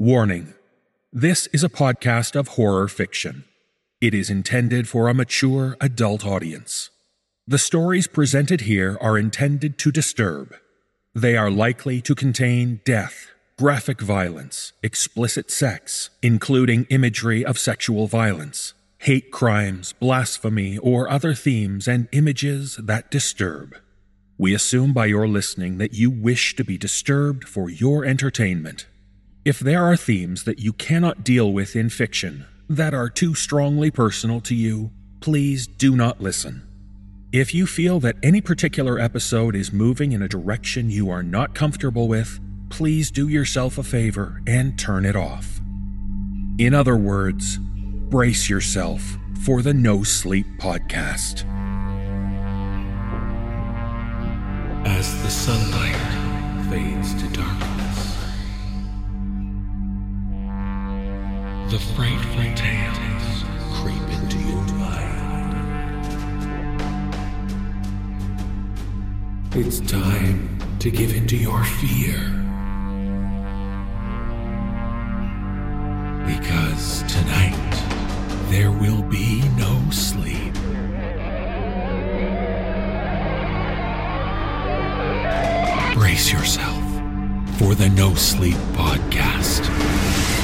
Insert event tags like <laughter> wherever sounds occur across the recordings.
Warning This is a podcast of horror fiction. It is intended for a mature adult audience. The stories presented here are intended to disturb. They are likely to contain death, graphic violence, explicit sex, including imagery of sexual violence, hate crimes, blasphemy, or other themes and images that disturb. We assume by your listening that you wish to be disturbed for your entertainment. If there are themes that you cannot deal with in fiction that are too strongly personal to you, please do not listen. If you feel that any particular episode is moving in a direction you are not comfortable with, please do yourself a favor and turn it off. In other words, brace yourself for the No Sleep Podcast. As the sunlight fades to darkness, the frightful tales creep into your mind. It's time to give into your fear. Because tonight there will be no sleep. Brace yourself for the No Sleep Podcast.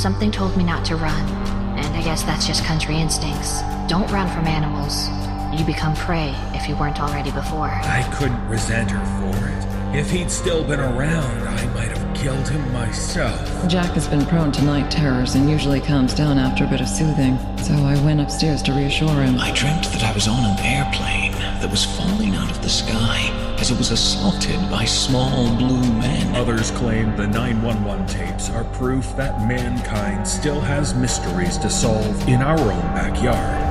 Something told me not to run, and I guess that's just country instincts. Don't run from animals. You become prey if you weren't already before. I couldn't resent her for it. If he'd still been around, I might have killed him myself. Jack has been prone to night terrors and usually calms down after a bit of soothing, so I went upstairs to reassure him. I dreamt that I was on an airplane that was falling out of the sky as it was assaulted by small blue men. Others claim the 911 tapes are proof that mankind still has mysteries to solve in our own backyard.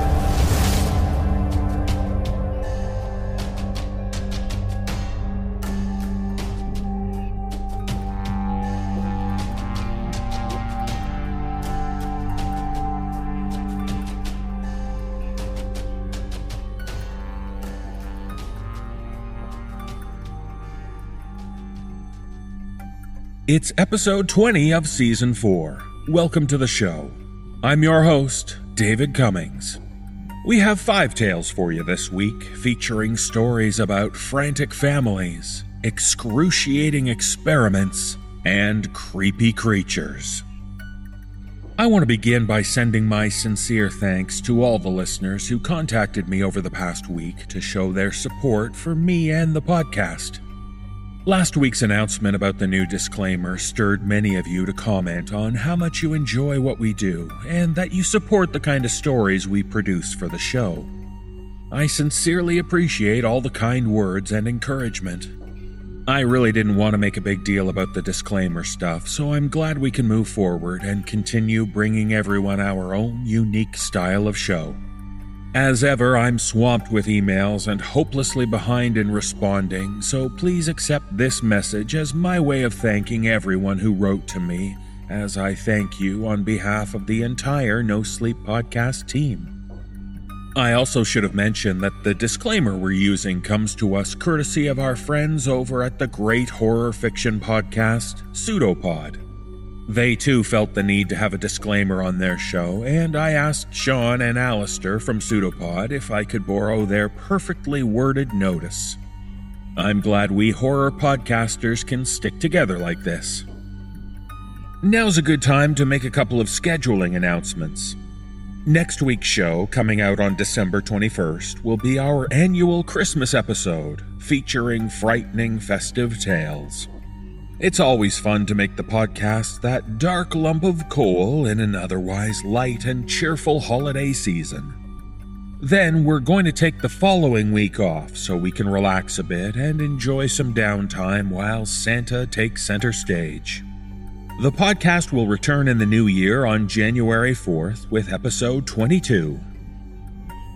It's episode 20 of season 4. Welcome to the show. I'm your host, David Cummings. We have five tales for you this week, featuring stories about frantic families, excruciating experiments, and creepy creatures. I want to begin by sending my sincere thanks to all the listeners who contacted me over the past week to show their support for me and the podcast. Last week's announcement about the new disclaimer stirred many of you to comment on how much you enjoy what we do and that you support the kind of stories we produce for the show. I sincerely appreciate all the kind words and encouragement. I really didn't want to make a big deal about the disclaimer stuff, so I'm glad we can move forward and continue bringing everyone our own unique style of show. As ever, I'm swamped with emails and hopelessly behind in responding, so please accept this message as my way of thanking everyone who wrote to me, as I thank you on behalf of the entire No Sleep Podcast team. I also should have mentioned that the disclaimer we're using comes to us courtesy of our friends over at the great horror fiction podcast, Pseudopod. They too felt the need to have a disclaimer on their show, and I asked Sean and Alistair from Pseudopod if I could borrow their perfectly worded notice. I'm glad we horror podcasters can stick together like this. Now's a good time to make a couple of scheduling announcements. Next week's show, coming out on December 21st, will be our annual Christmas episode featuring frightening festive tales. It's always fun to make the podcast that dark lump of coal in an otherwise light and cheerful holiday season. Then we're going to take the following week off so we can relax a bit and enjoy some downtime while Santa takes center stage. The podcast will return in the new year on January 4th with episode 22.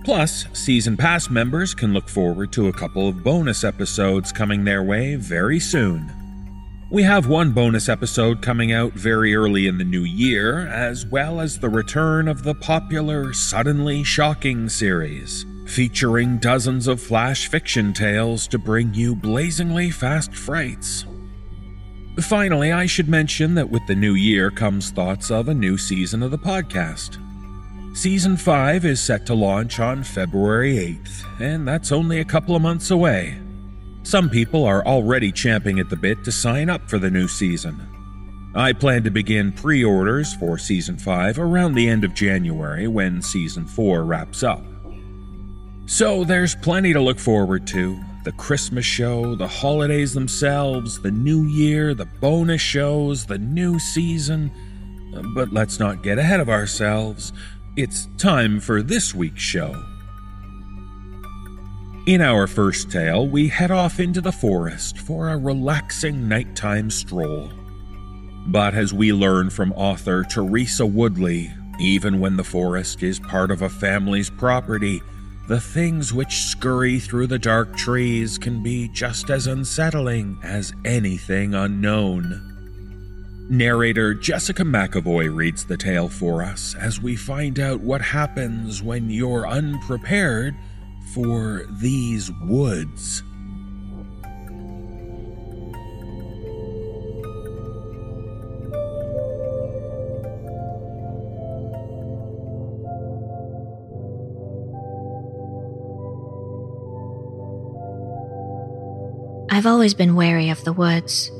Plus, season pass members can look forward to a couple of bonus episodes coming their way very soon. We have one bonus episode coming out very early in the new year, as well as the return of the popular Suddenly Shocking series, featuring dozens of flash fiction tales to bring you blazingly fast frights. Finally, I should mention that with the new year comes thoughts of a new season of the podcast. Season 5 is set to launch on February 8th, and that's only a couple of months away. Some people are already champing at the bit to sign up for the new season. I plan to begin pre orders for Season 5 around the end of January when Season 4 wraps up. So there's plenty to look forward to the Christmas show, the holidays themselves, the new year, the bonus shows, the new season. But let's not get ahead of ourselves. It's time for this week's show. In our first tale, we head off into the forest for a relaxing nighttime stroll. But as we learn from author Teresa Woodley, even when the forest is part of a family's property, the things which scurry through the dark trees can be just as unsettling as anything unknown. Narrator Jessica McEvoy reads the tale for us as we find out what happens when you're unprepared for these woods. I've always been wary of the woods.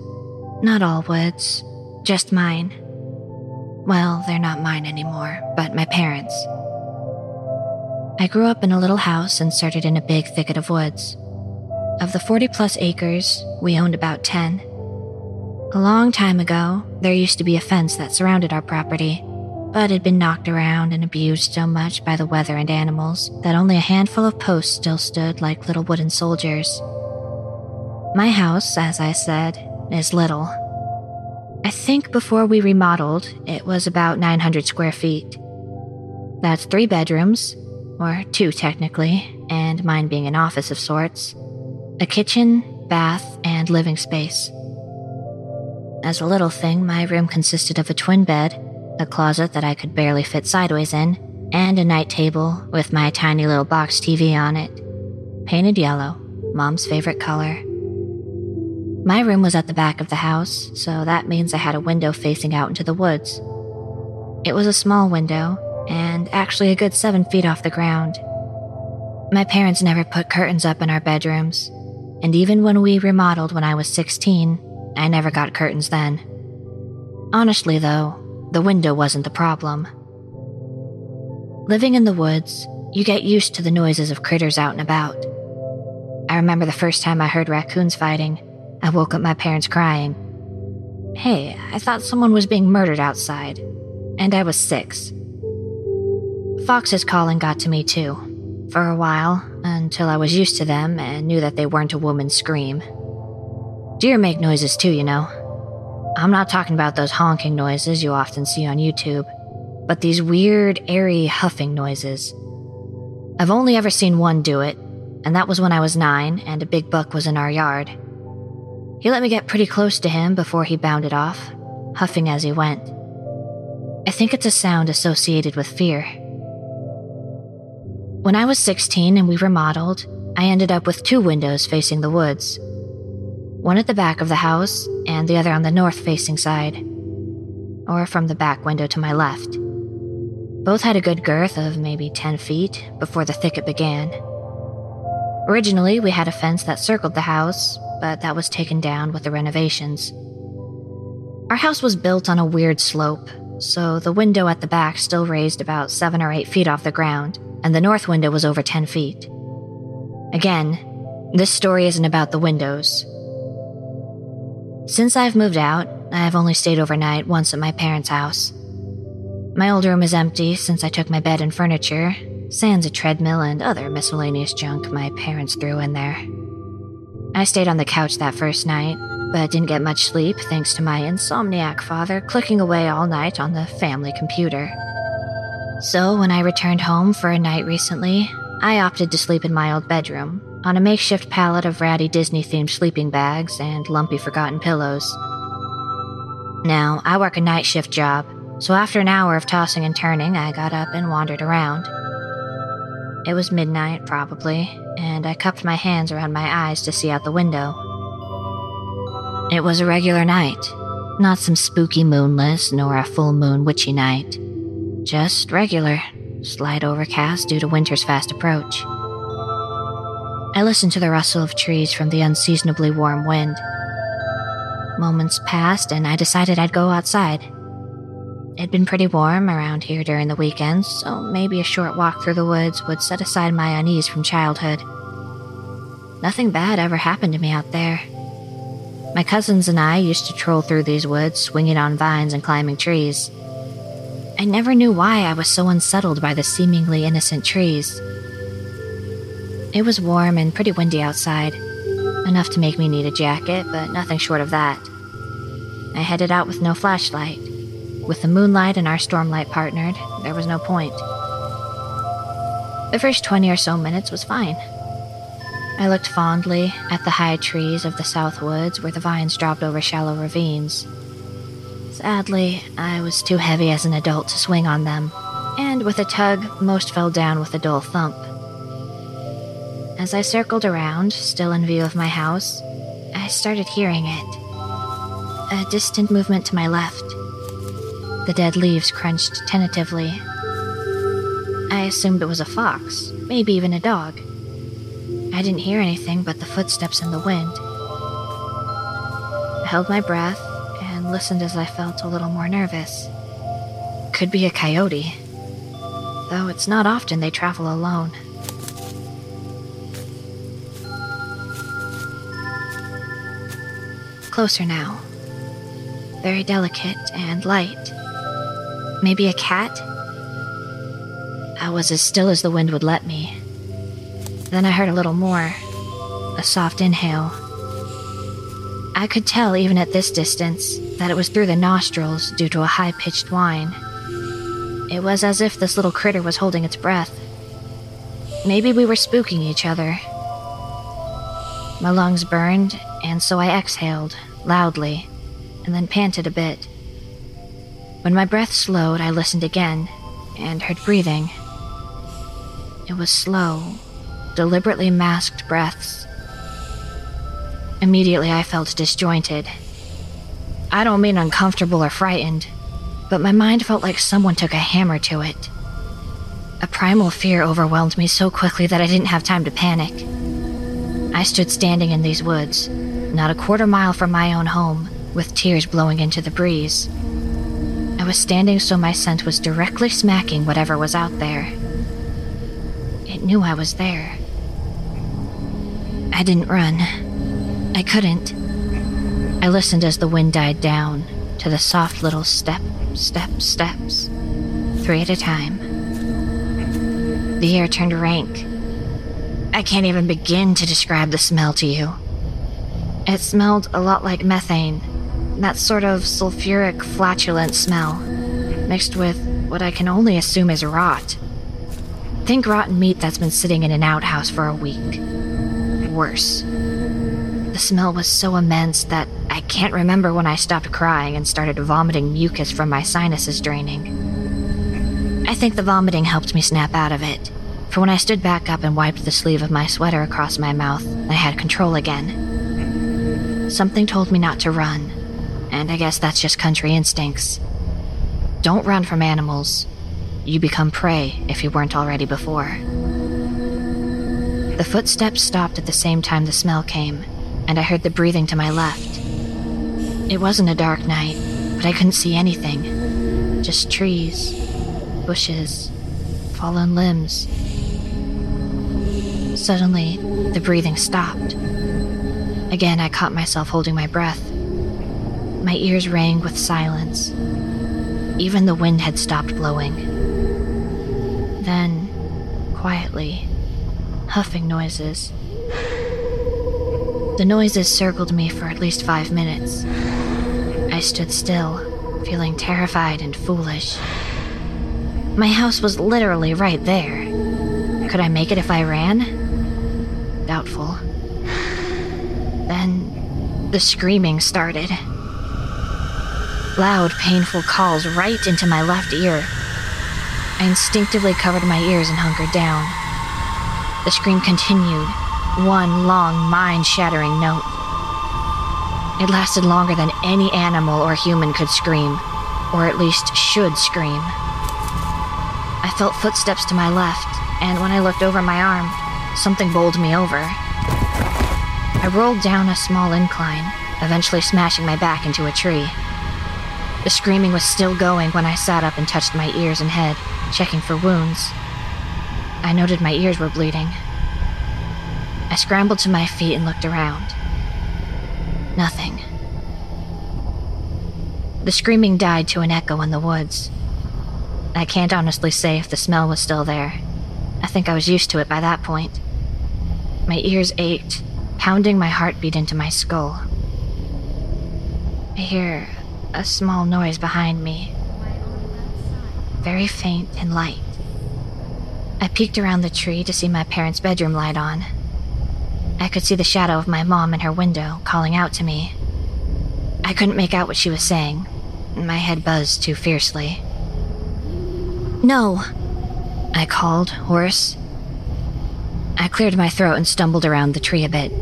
Not all woods, just mine. Well, they're not mine anymore, but my parents. I grew up in a little house inserted in a big thicket of woods. Of the 40 plus acres, we owned about 10. A long time ago, there used to be a fence that surrounded our property, but it had been knocked around and abused so much by the weather and animals that only a handful of posts still stood like little wooden soldiers. My house, as I said, is little. I think before we remodeled, it was about 900 square feet. That's three bedrooms, or two technically, and mine being an office of sorts, a kitchen, bath, and living space. As a little thing, my room consisted of a twin bed, a closet that I could barely fit sideways in, and a night table with my tiny little box TV on it. Painted yellow, mom's favorite color. My room was at the back of the house, so that means I had a window facing out into the woods. It was a small window, and actually a good seven feet off the ground. My parents never put curtains up in our bedrooms, and even when we remodeled when I was 16, I never got curtains then. Honestly, though, the window wasn't the problem. Living in the woods, you get used to the noises of critters out and about. I remember the first time I heard raccoons fighting. I woke up my parents crying. Hey, I thought someone was being murdered outside. And I was six. Foxes calling got to me too. For a while, until I was used to them and knew that they weren't a woman's scream. Deer make noises too, you know. I'm not talking about those honking noises you often see on YouTube, but these weird, airy huffing noises. I've only ever seen one do it, and that was when I was nine and a big buck was in our yard. He let me get pretty close to him before he bounded off, huffing as he went. I think it's a sound associated with fear. When I was 16 and we remodeled, I ended up with two windows facing the woods one at the back of the house and the other on the north facing side, or from the back window to my left. Both had a good girth of maybe 10 feet before the thicket began. Originally, we had a fence that circled the house, but that was taken down with the renovations. Our house was built on a weird slope, so the window at the back still raised about 7 or 8 feet off the ground, and the north window was over 10 feet. Again, this story isn't about the windows. Since I've moved out, I've only stayed overnight once at my parents' house. My old room is empty since I took my bed and furniture, sans a treadmill and other miscellaneous junk my parents threw in there. I stayed on the couch that first night, but I didn't get much sleep thanks to my insomniac father clicking away all night on the family computer. So, when I returned home for a night recently, I opted to sleep in my old bedroom, on a makeshift pallet of ratty Disney themed sleeping bags and lumpy forgotten pillows. Now, I work a night shift job, so after an hour of tossing and turning, I got up and wandered around. It was midnight, probably, and I cupped my hands around my eyes to see out the window. It was a regular night, not some spooky moonless nor a full moon witchy night. Just regular, slight overcast due to winter's fast approach. I listened to the rustle of trees from the unseasonably warm wind. Moments passed, and I decided I'd go outside. It'd been pretty warm around here during the weekends, so maybe a short walk through the woods would set aside my unease from childhood. Nothing bad ever happened to me out there. My cousins and I used to troll through these woods, swinging on vines and climbing trees. I never knew why I was so unsettled by the seemingly innocent trees. It was warm and pretty windy outside, enough to make me need a jacket, but nothing short of that. I headed out with no flashlight. With the moonlight and our stormlight partnered, there was no point. The first 20 or so minutes was fine. I looked fondly at the high trees of the south woods where the vines dropped over shallow ravines. Sadly, I was too heavy as an adult to swing on them, and with a tug, most fell down with a dull thump. As I circled around, still in view of my house, I started hearing it. A distant movement to my left. The dead leaves crunched tentatively. I assumed it was a fox, maybe even a dog. I didn't hear anything but the footsteps and the wind. I held my breath and listened as I felt a little more nervous. Could be a coyote, though it's not often they travel alone. Closer now. Very delicate and light. Maybe a cat? I was as still as the wind would let me. Then I heard a little more. A soft inhale. I could tell, even at this distance, that it was through the nostrils due to a high pitched whine. It was as if this little critter was holding its breath. Maybe we were spooking each other. My lungs burned, and so I exhaled, loudly, and then panted a bit. When my breath slowed, I listened again, and heard breathing. It was slow, deliberately masked breaths. Immediately, I felt disjointed. I don't mean uncomfortable or frightened, but my mind felt like someone took a hammer to it. A primal fear overwhelmed me so quickly that I didn't have time to panic. I stood standing in these woods, not a quarter mile from my own home, with tears blowing into the breeze. I was standing so my scent was directly smacking whatever was out there. It knew I was there. I didn't run. I couldn't. I listened as the wind died down to the soft little step, step, steps, three at a time. The air turned rank, I can't even begin to describe the smell to you. It smelled a lot like methane, that sort of sulfuric, flatulent smell, mixed with what I can only assume is rot. Think rotten meat that's been sitting in an outhouse for a week. Worse. The smell was so immense that I can't remember when I stopped crying and started vomiting mucus from my sinuses draining. I think the vomiting helped me snap out of it for when I stood back up and wiped the sleeve of my sweater across my mouth, I had control again. Something told me not to run, and I guess that's just country instincts. Don't run from animals. You become prey if you weren't already before. The footsteps stopped at the same time the smell came, and I heard the breathing to my left. It wasn't a dark night, but I couldn't see anything. Just trees, bushes, fallen limbs. Suddenly, the breathing stopped. Again, I caught myself holding my breath. My ears rang with silence. Even the wind had stopped blowing. Huffing noises. The noises circled me for at least five minutes. I stood still, feeling terrified and foolish. My house was literally right there. Could I make it if I ran? Doubtful. Then the screaming started. Loud, painful calls right into my left ear. I instinctively covered my ears and hunkered down. The scream continued, one long, mind shattering note. It lasted longer than any animal or human could scream, or at least should scream. I felt footsteps to my left, and when I looked over my arm, something bowled me over. I rolled down a small incline, eventually smashing my back into a tree. The screaming was still going when I sat up and touched my ears and head, checking for wounds. I noted my ears were bleeding. I scrambled to my feet and looked around. Nothing. The screaming died to an echo in the woods. I can't honestly say if the smell was still there. I think I was used to it by that point. My ears ached, pounding my heartbeat into my skull. I hear a small noise behind me, very faint and light. I peeked around the tree to see my parents' bedroom light on. I could see the shadow of my mom in her window, calling out to me. I couldn't make out what she was saying. My head buzzed too fiercely. No, I called, hoarse. I cleared my throat and stumbled around the tree a bit.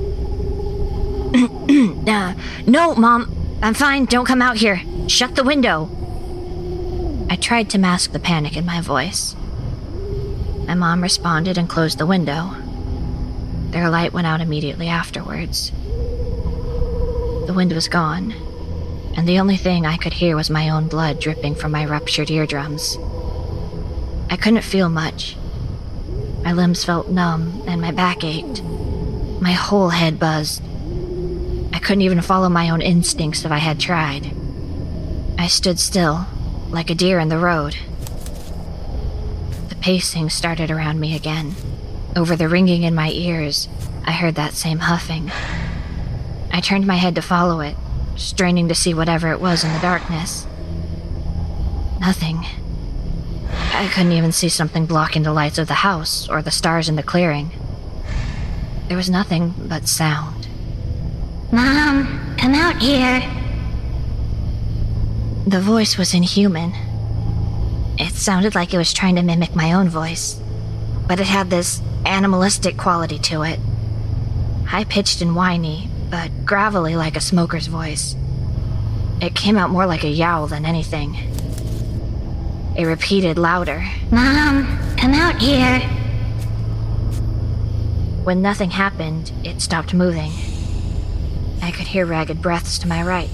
<clears throat> uh, no, Mom, I'm fine. Don't come out here. Shut the window. I tried to mask the panic in my voice. My mom responded and closed the window. Their light went out immediately afterwards. The wind was gone, and the only thing I could hear was my own blood dripping from my ruptured eardrums. I couldn't feel much. My limbs felt numb and my back ached. My whole head buzzed. I couldn't even follow my own instincts if I had tried. I stood still, like a deer in the road. Pacing started around me again. Over the ringing in my ears, I heard that same huffing. I turned my head to follow it, straining to see whatever it was in the darkness. Nothing. I couldn't even see something blocking the lights of the house or the stars in the clearing. There was nothing but sound. Mom, come out here. The voice was inhuman. It sounded like it was trying to mimic my own voice, but it had this animalistic quality to it. High pitched and whiny, but gravelly like a smoker's voice. It came out more like a yowl than anything. It repeated louder. Mom, come out here. When nothing happened, it stopped moving. I could hear ragged breaths to my right.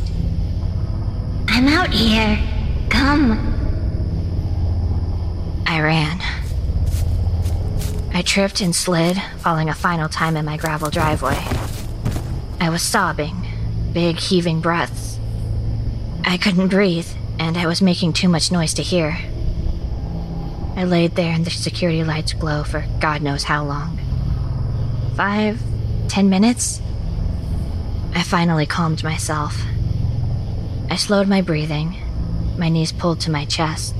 I'm out here. Come. I ran. I tripped and slid, falling a final time in my gravel driveway. I was sobbing, big heaving breaths. I couldn't breathe, and I was making too much noise to hear. I laid there in the security lights glow for God knows how long. Five, ten minutes? I finally calmed myself. I slowed my breathing, my knees pulled to my chest.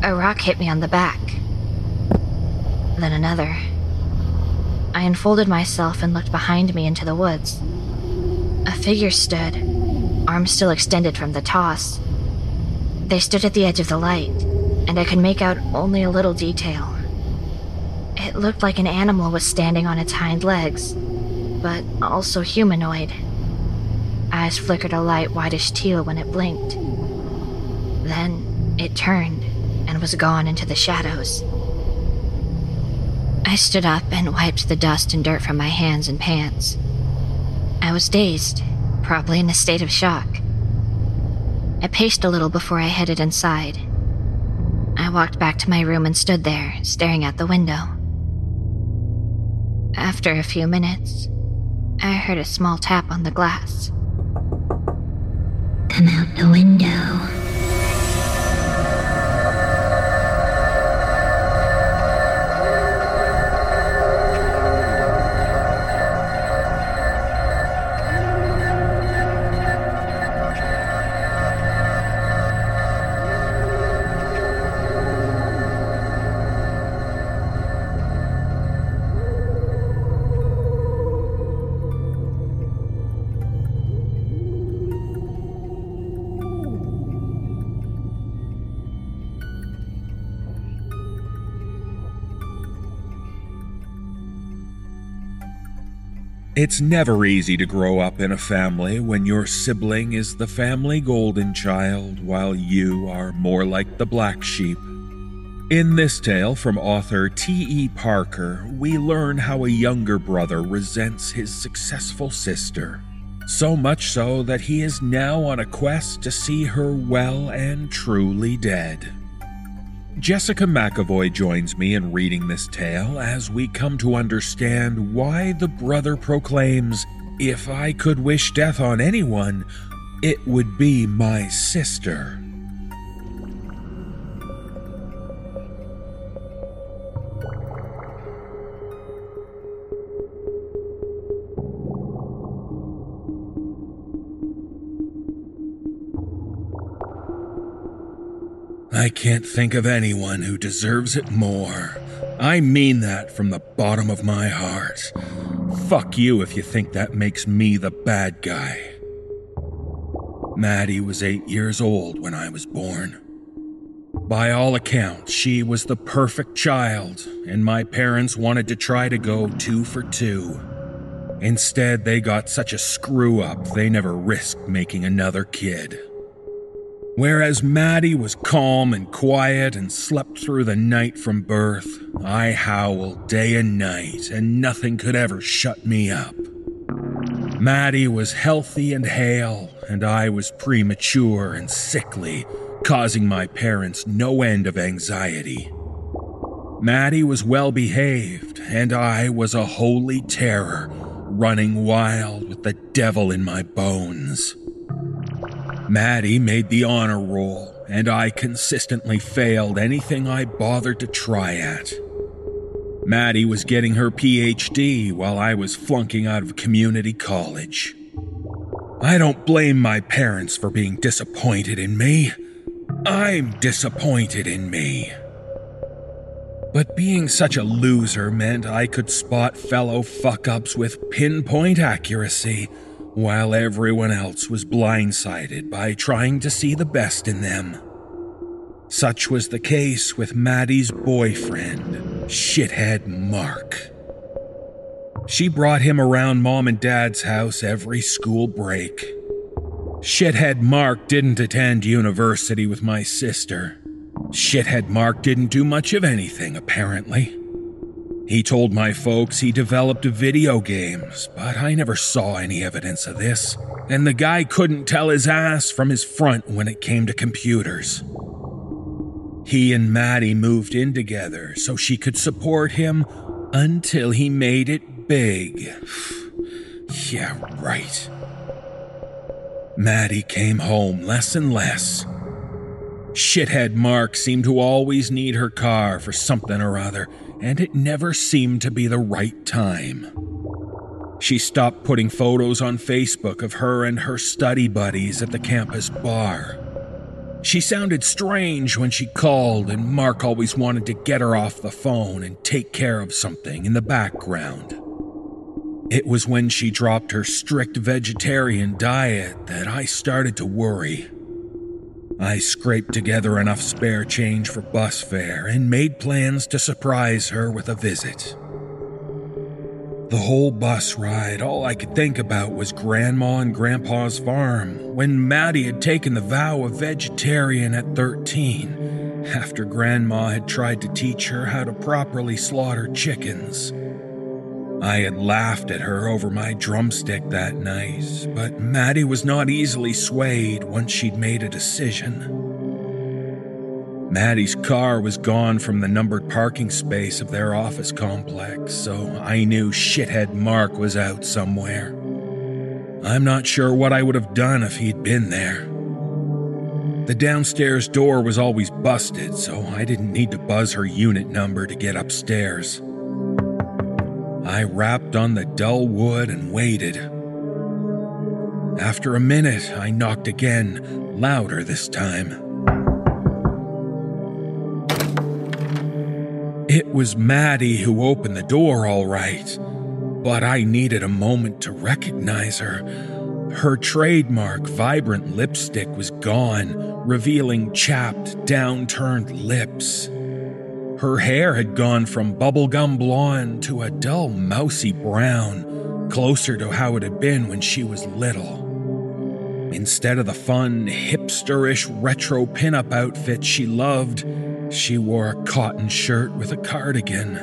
A rock hit me on the back. Then another. I unfolded myself and looked behind me into the woods. A figure stood, arms still extended from the toss. They stood at the edge of the light, and I could make out only a little detail. It looked like an animal was standing on its hind legs, but also humanoid. Eyes flickered a light whitish teal when it blinked. Then it turned and was gone into the shadows. I stood up and wiped the dust and dirt from my hands and pants. I was dazed, probably in a state of shock. I paced a little before I headed inside. I walked back to my room and stood there, staring out the window. After a few minutes, I heard a small tap on the glass. Come out the window. It's never easy to grow up in a family when your sibling is the family golden child while you are more like the black sheep. In this tale from author T.E. Parker, we learn how a younger brother resents his successful sister. So much so that he is now on a quest to see her well and truly dead. Jessica McEvoy joins me in reading this tale as we come to understand why the brother proclaims, If I could wish death on anyone, it would be my sister. I can't think of anyone who deserves it more. I mean that from the bottom of my heart. Fuck you if you think that makes me the bad guy. Maddie was eight years old when I was born. By all accounts, she was the perfect child, and my parents wanted to try to go two for two. Instead, they got such a screw up they never risked making another kid. Whereas Maddie was calm and quiet and slept through the night from birth, I howled day and night, and nothing could ever shut me up. Maddie was healthy and hale, and I was premature and sickly, causing my parents no end of anxiety. Maddie was well behaved, and I was a holy terror, running wild with the devil in my bones. Maddie made the honor roll, and I consistently failed anything I bothered to try at. Maddie was getting her PhD while I was flunking out of community college. I don't blame my parents for being disappointed in me. I'm disappointed in me. But being such a loser meant I could spot fellow fuck ups with pinpoint accuracy while everyone else was blindsided by trying to see the best in them. Such was the case with Maddie's boyfriend, shithead Mark. She brought him around mom and dad's house every school break. Shithead Mark didn't attend university with my sister. Shithead Mark didn't do much of anything, apparently. He told my folks he developed video games, but I never saw any evidence of this, and the guy couldn't tell his ass from his front when it came to computers. He and Maddie moved in together so she could support him until he made it big. <sighs> yeah, right. Maddie came home less and less. Shithead Mark seemed to always need her car for something or other, and it never seemed to be the right time. She stopped putting photos on Facebook of her and her study buddies at the campus bar. She sounded strange when she called, and Mark always wanted to get her off the phone and take care of something in the background. It was when she dropped her strict vegetarian diet that I started to worry. I scraped together enough spare change for bus fare and made plans to surprise her with a visit. The whole bus ride, all I could think about was Grandma and Grandpa's farm when Maddie had taken the vow of vegetarian at 13, after Grandma had tried to teach her how to properly slaughter chickens. I had laughed at her over my drumstick that night, but Maddie was not easily swayed once she'd made a decision. Maddie's car was gone from the numbered parking space of their office complex, so I knew shithead Mark was out somewhere. I'm not sure what I would have done if he'd been there. The downstairs door was always busted, so I didn't need to buzz her unit number to get upstairs. I rapped on the dull wood and waited. After a minute, I knocked again, louder this time. It was Maddie who opened the door, all right, but I needed a moment to recognize her. Her trademark vibrant lipstick was gone, revealing chapped, downturned lips. Her hair had gone from bubblegum blonde to a dull mousy brown, closer to how it had been when she was little. Instead of the fun, hipsterish retro pinup outfit she loved, she wore a cotton shirt with a cardigan.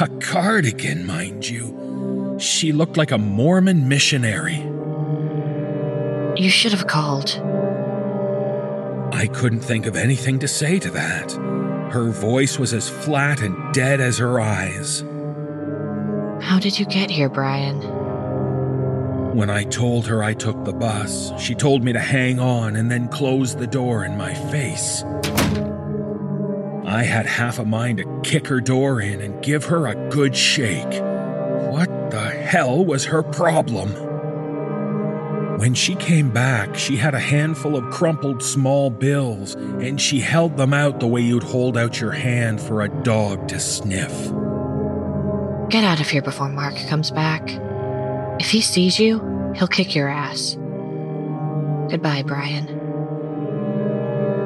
A cardigan, mind you. She looked like a Mormon missionary. You should have called. I couldn't think of anything to say to that. Her voice was as flat and dead as her eyes. How did you get here, Brian? When I told her I took the bus, she told me to hang on and then close the door in my face. I had half a mind to kick her door in and give her a good shake. What the hell was her problem? When she came back, she had a handful of crumpled small bills, and she held them out the way you'd hold out your hand for a dog to sniff. Get out of here before Mark comes back. If he sees you, he'll kick your ass. Goodbye, Brian.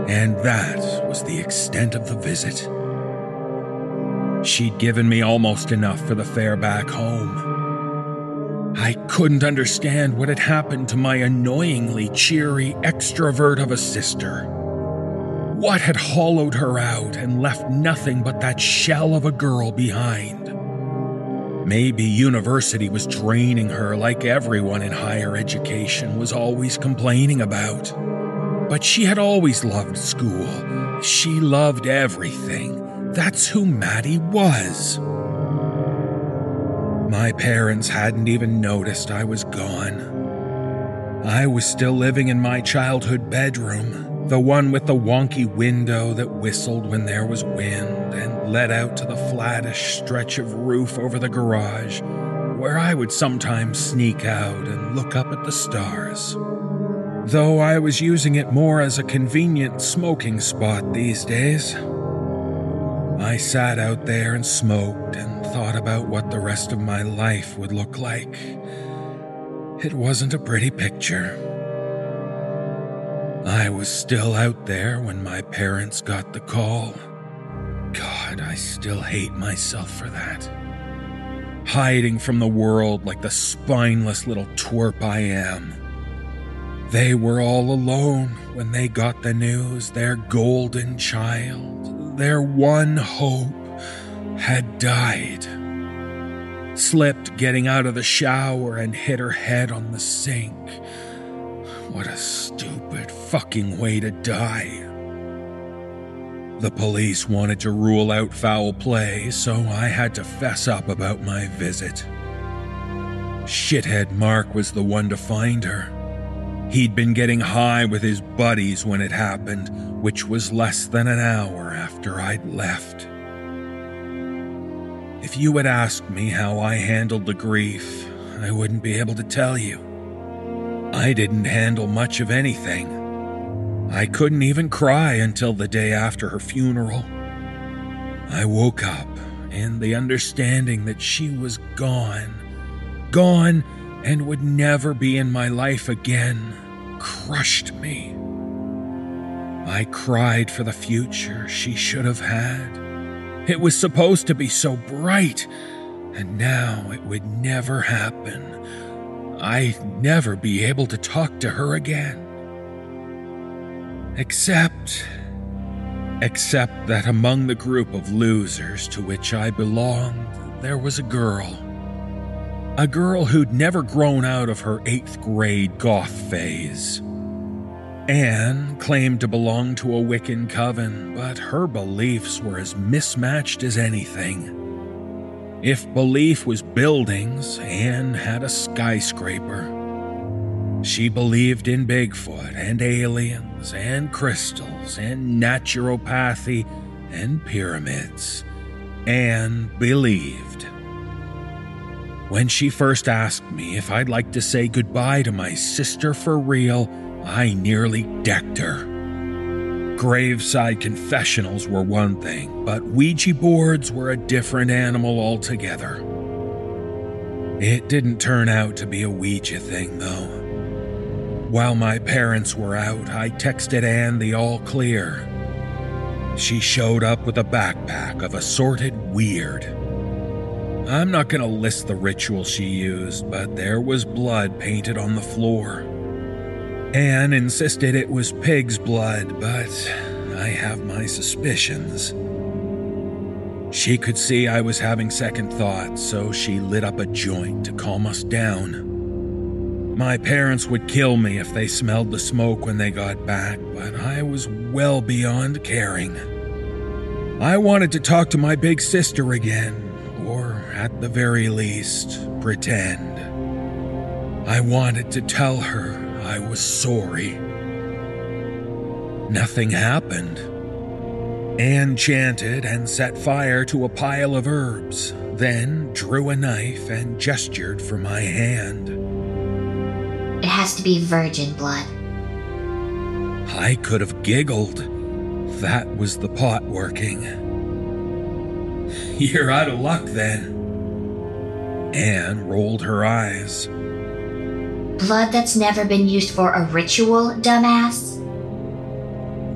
And that was the extent of the visit. She'd given me almost enough for the fare back home. I couldn't understand what had happened to my annoyingly cheery extrovert of a sister. What had hollowed her out and left nothing but that shell of a girl behind? Maybe university was draining her like everyone in higher education was always complaining about. But she had always loved school. She loved everything. That's who Maddie was. My parents hadn't even noticed I was gone. I was still living in my childhood bedroom, the one with the wonky window that whistled when there was wind and led out to the flattish stretch of roof over the garage, where I would sometimes sneak out and look up at the stars. Though I was using it more as a convenient smoking spot these days. I sat out there and smoked and thought about what the rest of my life would look like. It wasn't a pretty picture. I was still out there when my parents got the call. God, I still hate myself for that. Hiding from the world like the spineless little twerp I am. They were all alone when they got the news their golden child, their one hope, had died. Slipped getting out of the shower and hit her head on the sink. What a stupid fucking way to die. The police wanted to rule out foul play, so I had to fess up about my visit. Shithead Mark was the one to find her. He'd been getting high with his buddies when it happened, which was less than an hour after I'd left. If you had asked me how I handled the grief, I wouldn't be able to tell you. I didn't handle much of anything. I couldn't even cry until the day after her funeral. I woke up in the understanding that she was gone. Gone and would never be in my life again crushed me. I cried for the future she should have had. It was supposed to be so bright, and now it would never happen. I'd never be able to talk to her again. Except. Except that among the group of losers to which I belonged, there was a girl. A girl who'd never grown out of her eighth grade goth phase. Anne claimed to belong to a Wiccan coven, but her beliefs were as mismatched as anything. If belief was buildings, Anne had a skyscraper. She believed in Bigfoot and aliens and crystals and naturopathy and pyramids. Anne believed. When she first asked me if I'd like to say goodbye to my sister for real, I nearly decked her. Graveside confessionals were one thing, but Ouija boards were a different animal altogether. It didn't turn out to be a Ouija thing, though. While my parents were out, I texted Anne the all clear. She showed up with a backpack of assorted weird. I'm not going to list the ritual she used, but there was blood painted on the floor. Anne insisted it was pig's blood, but I have my suspicions. She could see I was having second thoughts, so she lit up a joint to calm us down. My parents would kill me if they smelled the smoke when they got back, but I was well beyond caring. I wanted to talk to my big sister again, or at the very least, pretend. I wanted to tell her I was sorry. Nothing happened. Anne chanted and set fire to a pile of herbs, then drew a knife and gestured for my hand. It has to be virgin blood. I could have giggled. That was the pot working. <laughs> You're out of luck then. Anne rolled her eyes. Blood that's never been used for a ritual, dumbass?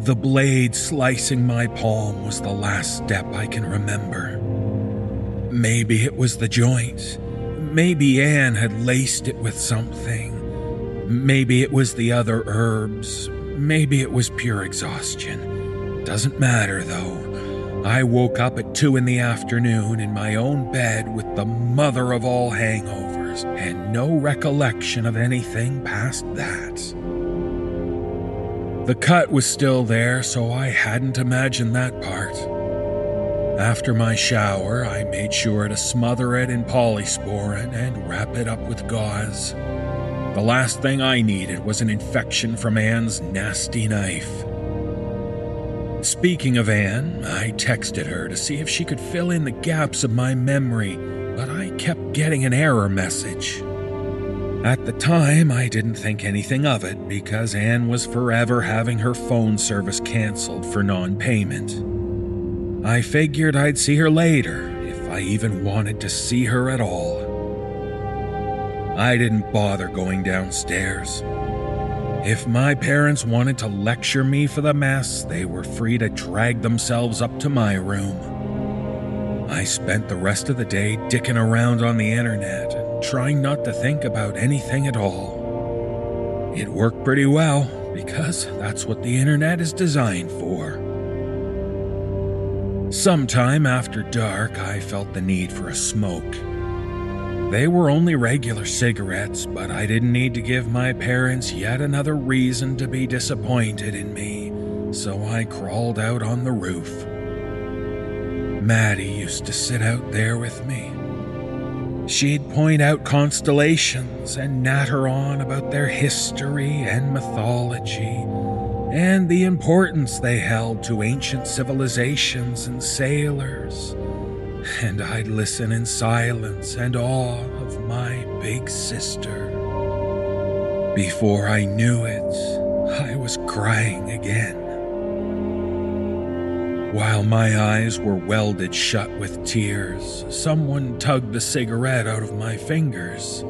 The blade slicing my palm was the last step I can remember. Maybe it was the joint. Maybe Anne had laced it with something. Maybe it was the other herbs. Maybe it was pure exhaustion. Doesn't matter though. I woke up at two in the afternoon in my own bed with the mother of all hangovers and no recollection of anything past that. The cut was still there, so I hadn't imagined that part. After my shower, I made sure to smother it in polysporin and wrap it up with gauze. The last thing I needed was an infection from Anne's nasty knife. Speaking of Anne, I texted her to see if she could fill in the gaps of my memory, kept getting an error message. At the time, I didn't think anything of it because Anne was forever having her phone service canceled for non payment. I figured I'd see her later, if I even wanted to see her at all. I didn't bother going downstairs. If my parents wanted to lecture me for the mess, they were free to drag themselves up to my room. I spent the rest of the day dicking around on the internet and trying not to think about anything at all. It worked pretty well because that's what the internet is designed for. Sometime after dark, I felt the need for a smoke. They were only regular cigarettes, but I didn't need to give my parents yet another reason to be disappointed in me, so I crawled out on the roof. Maddie used to sit out there with me. She'd point out constellations and natter on about their history and mythology, and the importance they held to ancient civilizations and sailors. And I'd listen in silence and awe of my big sister. Before I knew it, I was crying again. While my eyes were welded shut with tears, someone tugged the cigarette out of my fingers.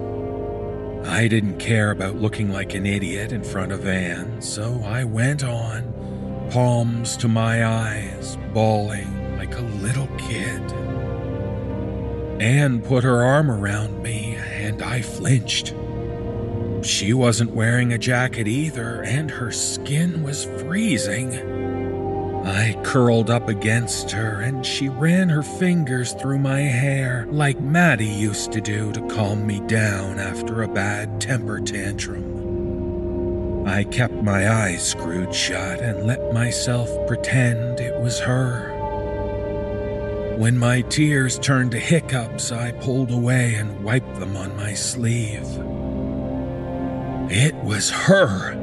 I didn't care about looking like an idiot in front of Anne, so I went on, palms to my eyes, bawling like a little kid. Anne put her arm around me, and I flinched. She wasn't wearing a jacket either, and her skin was freezing. I curled up against her and she ran her fingers through my hair like Maddie used to do to calm me down after a bad temper tantrum. I kept my eyes screwed shut and let myself pretend it was her. When my tears turned to hiccups, I pulled away and wiped them on my sleeve. It was her.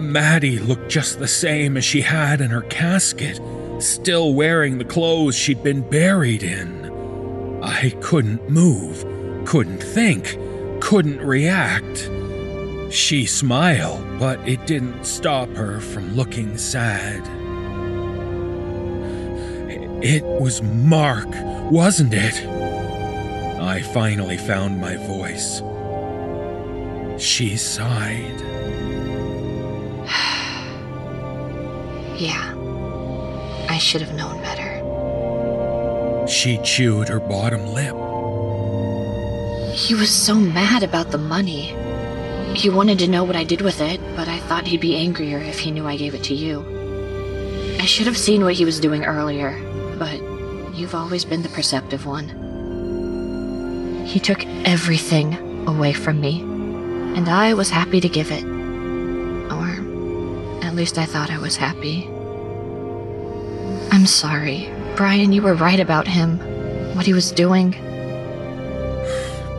Maddie looked just the same as she had in her casket, still wearing the clothes she'd been buried in. I couldn't move, couldn't think, couldn't react. She smiled, but it didn't stop her from looking sad. It was Mark, wasn't it? I finally found my voice. She sighed. Yeah. I should have known better. She chewed her bottom lip. He was so mad about the money. He wanted to know what I did with it, but I thought he'd be angrier if he knew I gave it to you. I should have seen what he was doing earlier, but you've always been the perceptive one. He took everything away from me, and I was happy to give it. Least I thought I was happy. I'm sorry. Brian, you were right about him. What he was doing.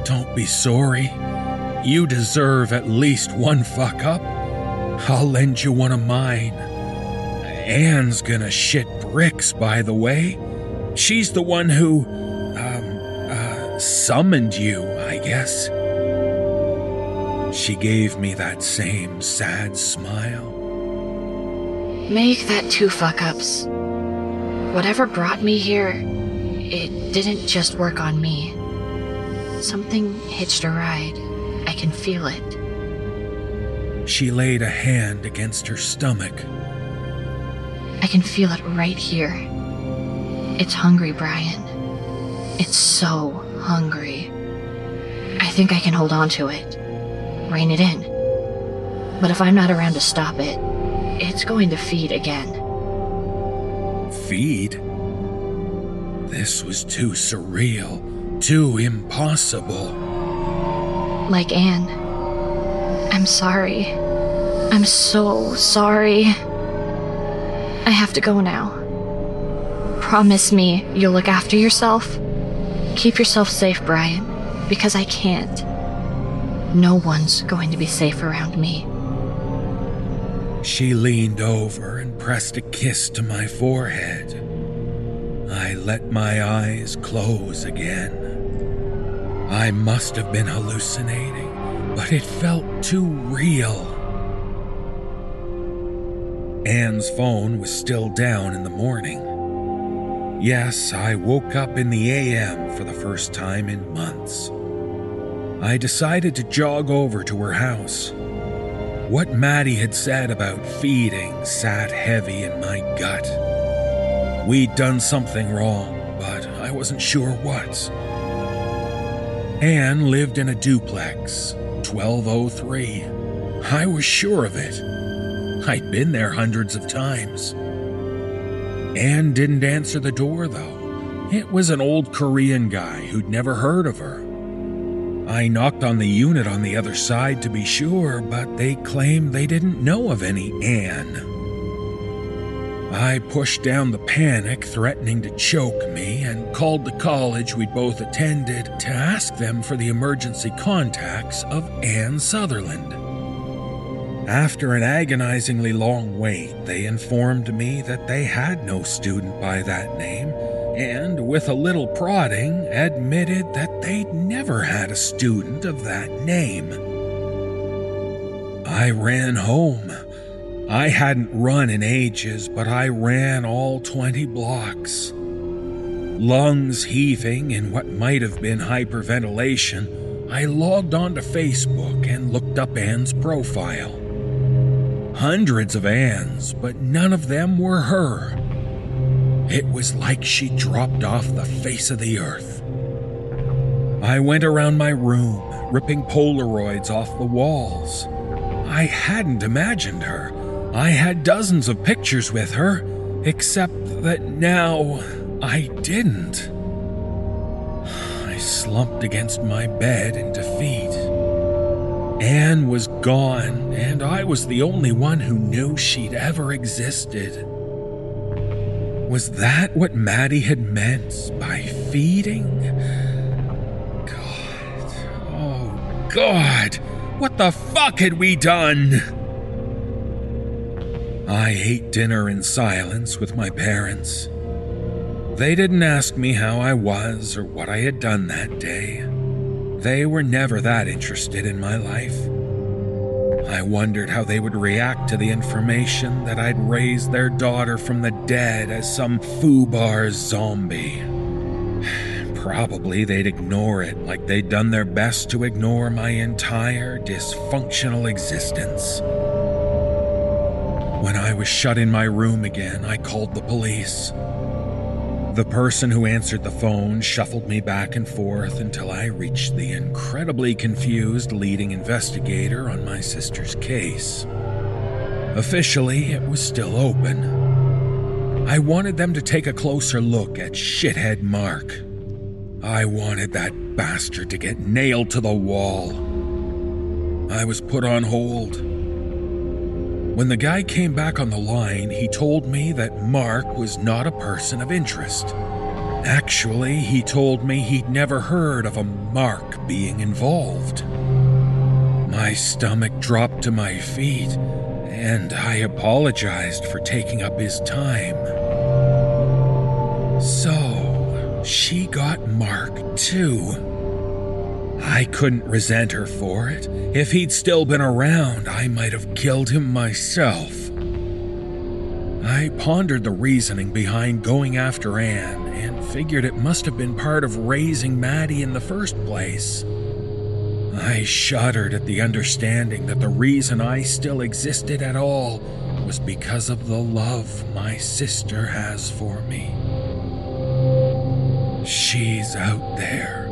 Don't be sorry. You deserve at least one fuck up. I'll lend you one of mine. Anne's gonna shit bricks, by the way. She's the one who, um, uh, summoned you, I guess. She gave me that same sad smile. Make that two fuck ups. Whatever brought me here, it didn't just work on me. Something hitched a ride. I can feel it. She laid a hand against her stomach. I can feel it right here. It's hungry, Brian. It's so hungry. I think I can hold on to it, rein it in. But if I'm not around to stop it, it's going to feed again. Feed? This was too surreal, too impossible. Like Anne. I'm sorry. I'm so sorry. I have to go now. Promise me you'll look after yourself. Keep yourself safe, Brian, because I can't. No one's going to be safe around me. She leaned over and pressed a kiss to my forehead. I let my eyes close again. I must have been hallucinating, but it felt too real. Anne's phone was still down in the morning. Yes, I woke up in the AM for the first time in months. I decided to jog over to her house. What Maddie had said about feeding sat heavy in my gut. We'd done something wrong, but I wasn't sure what. Anne lived in a duplex, 1203. I was sure of it. I'd been there hundreds of times. Anne didn't answer the door, though. It was an old Korean guy who'd never heard of her. I knocked on the unit on the other side to be sure, but they claimed they didn't know of any Anne. I pushed down the panic threatening to choke me and called the college we'd both attended to ask them for the emergency contacts of Anne Sutherland. After an agonizingly long wait, they informed me that they had no student by that name, and with a little prodding, admitted that they'd never had a student of that name. I ran home. I hadn't run in ages, but I ran all 20 blocks. Lungs heaving in what might have been hyperventilation, I logged onto Facebook and looked up Anne's profile. Hundreds of Annes, but none of them were her. It was like she dropped off the face of the earth. I went around my room, ripping Polaroids off the walls. I hadn't imagined her. I had dozens of pictures with her, except that now I didn't. I slumped against my bed in defeat. Anne was gone, and I was the only one who knew she'd ever existed. Was that what Maddie had meant by feeding? God. Oh, God. What the fuck had we done? I ate dinner in silence with my parents. They didn't ask me how I was or what I had done that day. They were never that interested in my life. I wondered how they would react to the information that I'd raised their daughter from the dead as some foobar zombie. <sighs> Probably they'd ignore it like they'd done their best to ignore my entire dysfunctional existence. When I was shut in my room again, I called the police. The person who answered the phone shuffled me back and forth until I reached the incredibly confused leading investigator on my sister's case. Officially, it was still open. I wanted them to take a closer look at shithead Mark. I wanted that bastard to get nailed to the wall. I was put on hold. When the guy came back on the line, he told me that Mark was not a person of interest. Actually, he told me he'd never heard of a Mark being involved. My stomach dropped to my feet, and I apologized for taking up his time. So, she got Mark too. I couldn't resent her for it. If he'd still been around, I might have killed him myself. I pondered the reasoning behind going after Anne and figured it must have been part of raising Maddie in the first place. I shuddered at the understanding that the reason I still existed at all was because of the love my sister has for me. She's out there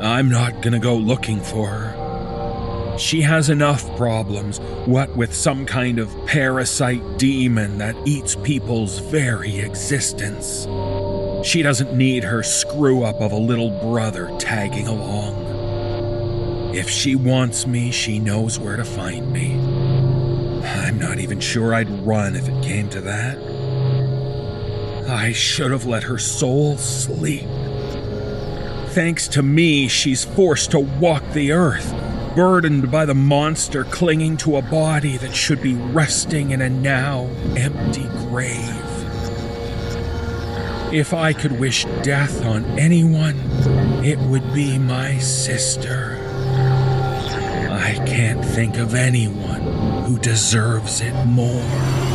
I'm not gonna go looking for her. She has enough problems, what with some kind of parasite demon that eats people's very existence. She doesn't need her screw up of a little brother tagging along. If she wants me, she knows where to find me. I'm not even sure I'd run if it came to that. I should have let her soul sleep. Thanks to me, she's forced to walk the earth, burdened by the monster clinging to a body that should be resting in a now empty grave. If I could wish death on anyone, it would be my sister. I can't think of anyone who deserves it more.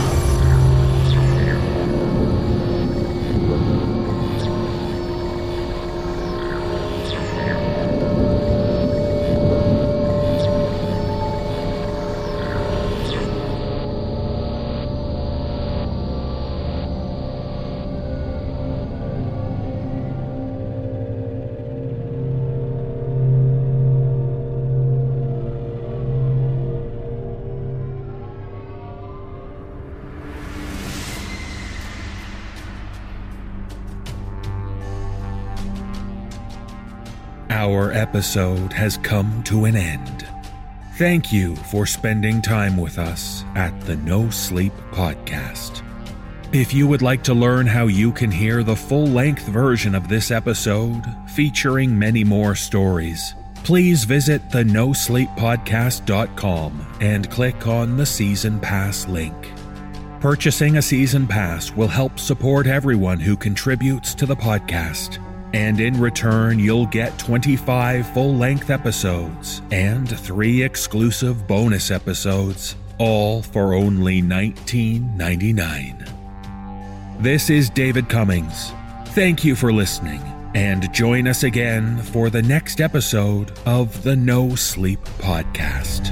Our episode has come to an end. Thank you for spending time with us at the No Sleep Podcast. If you would like to learn how you can hear the full length version of this episode, featuring many more stories, please visit the nosleeppodcast.com and click on the Season Pass link. Purchasing a season pass will help support everyone who contributes to the podcast and in return, you'll get 25 full length episodes and three exclusive bonus episodes, all for only $19.99. This is David Cummings. Thank you for listening, and join us again for the next episode of the No Sleep Podcast.